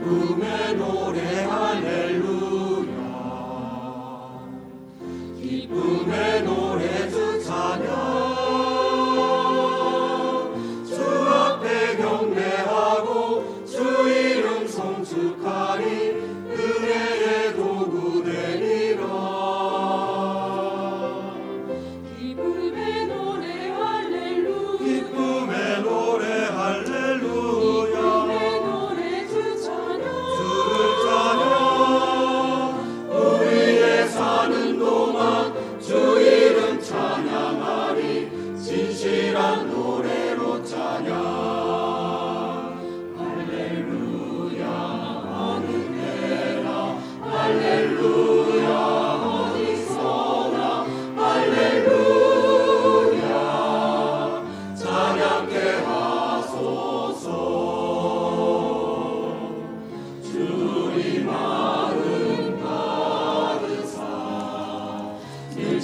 기쁨의 노래 할렐루야. 기쁨의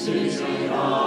是谁的？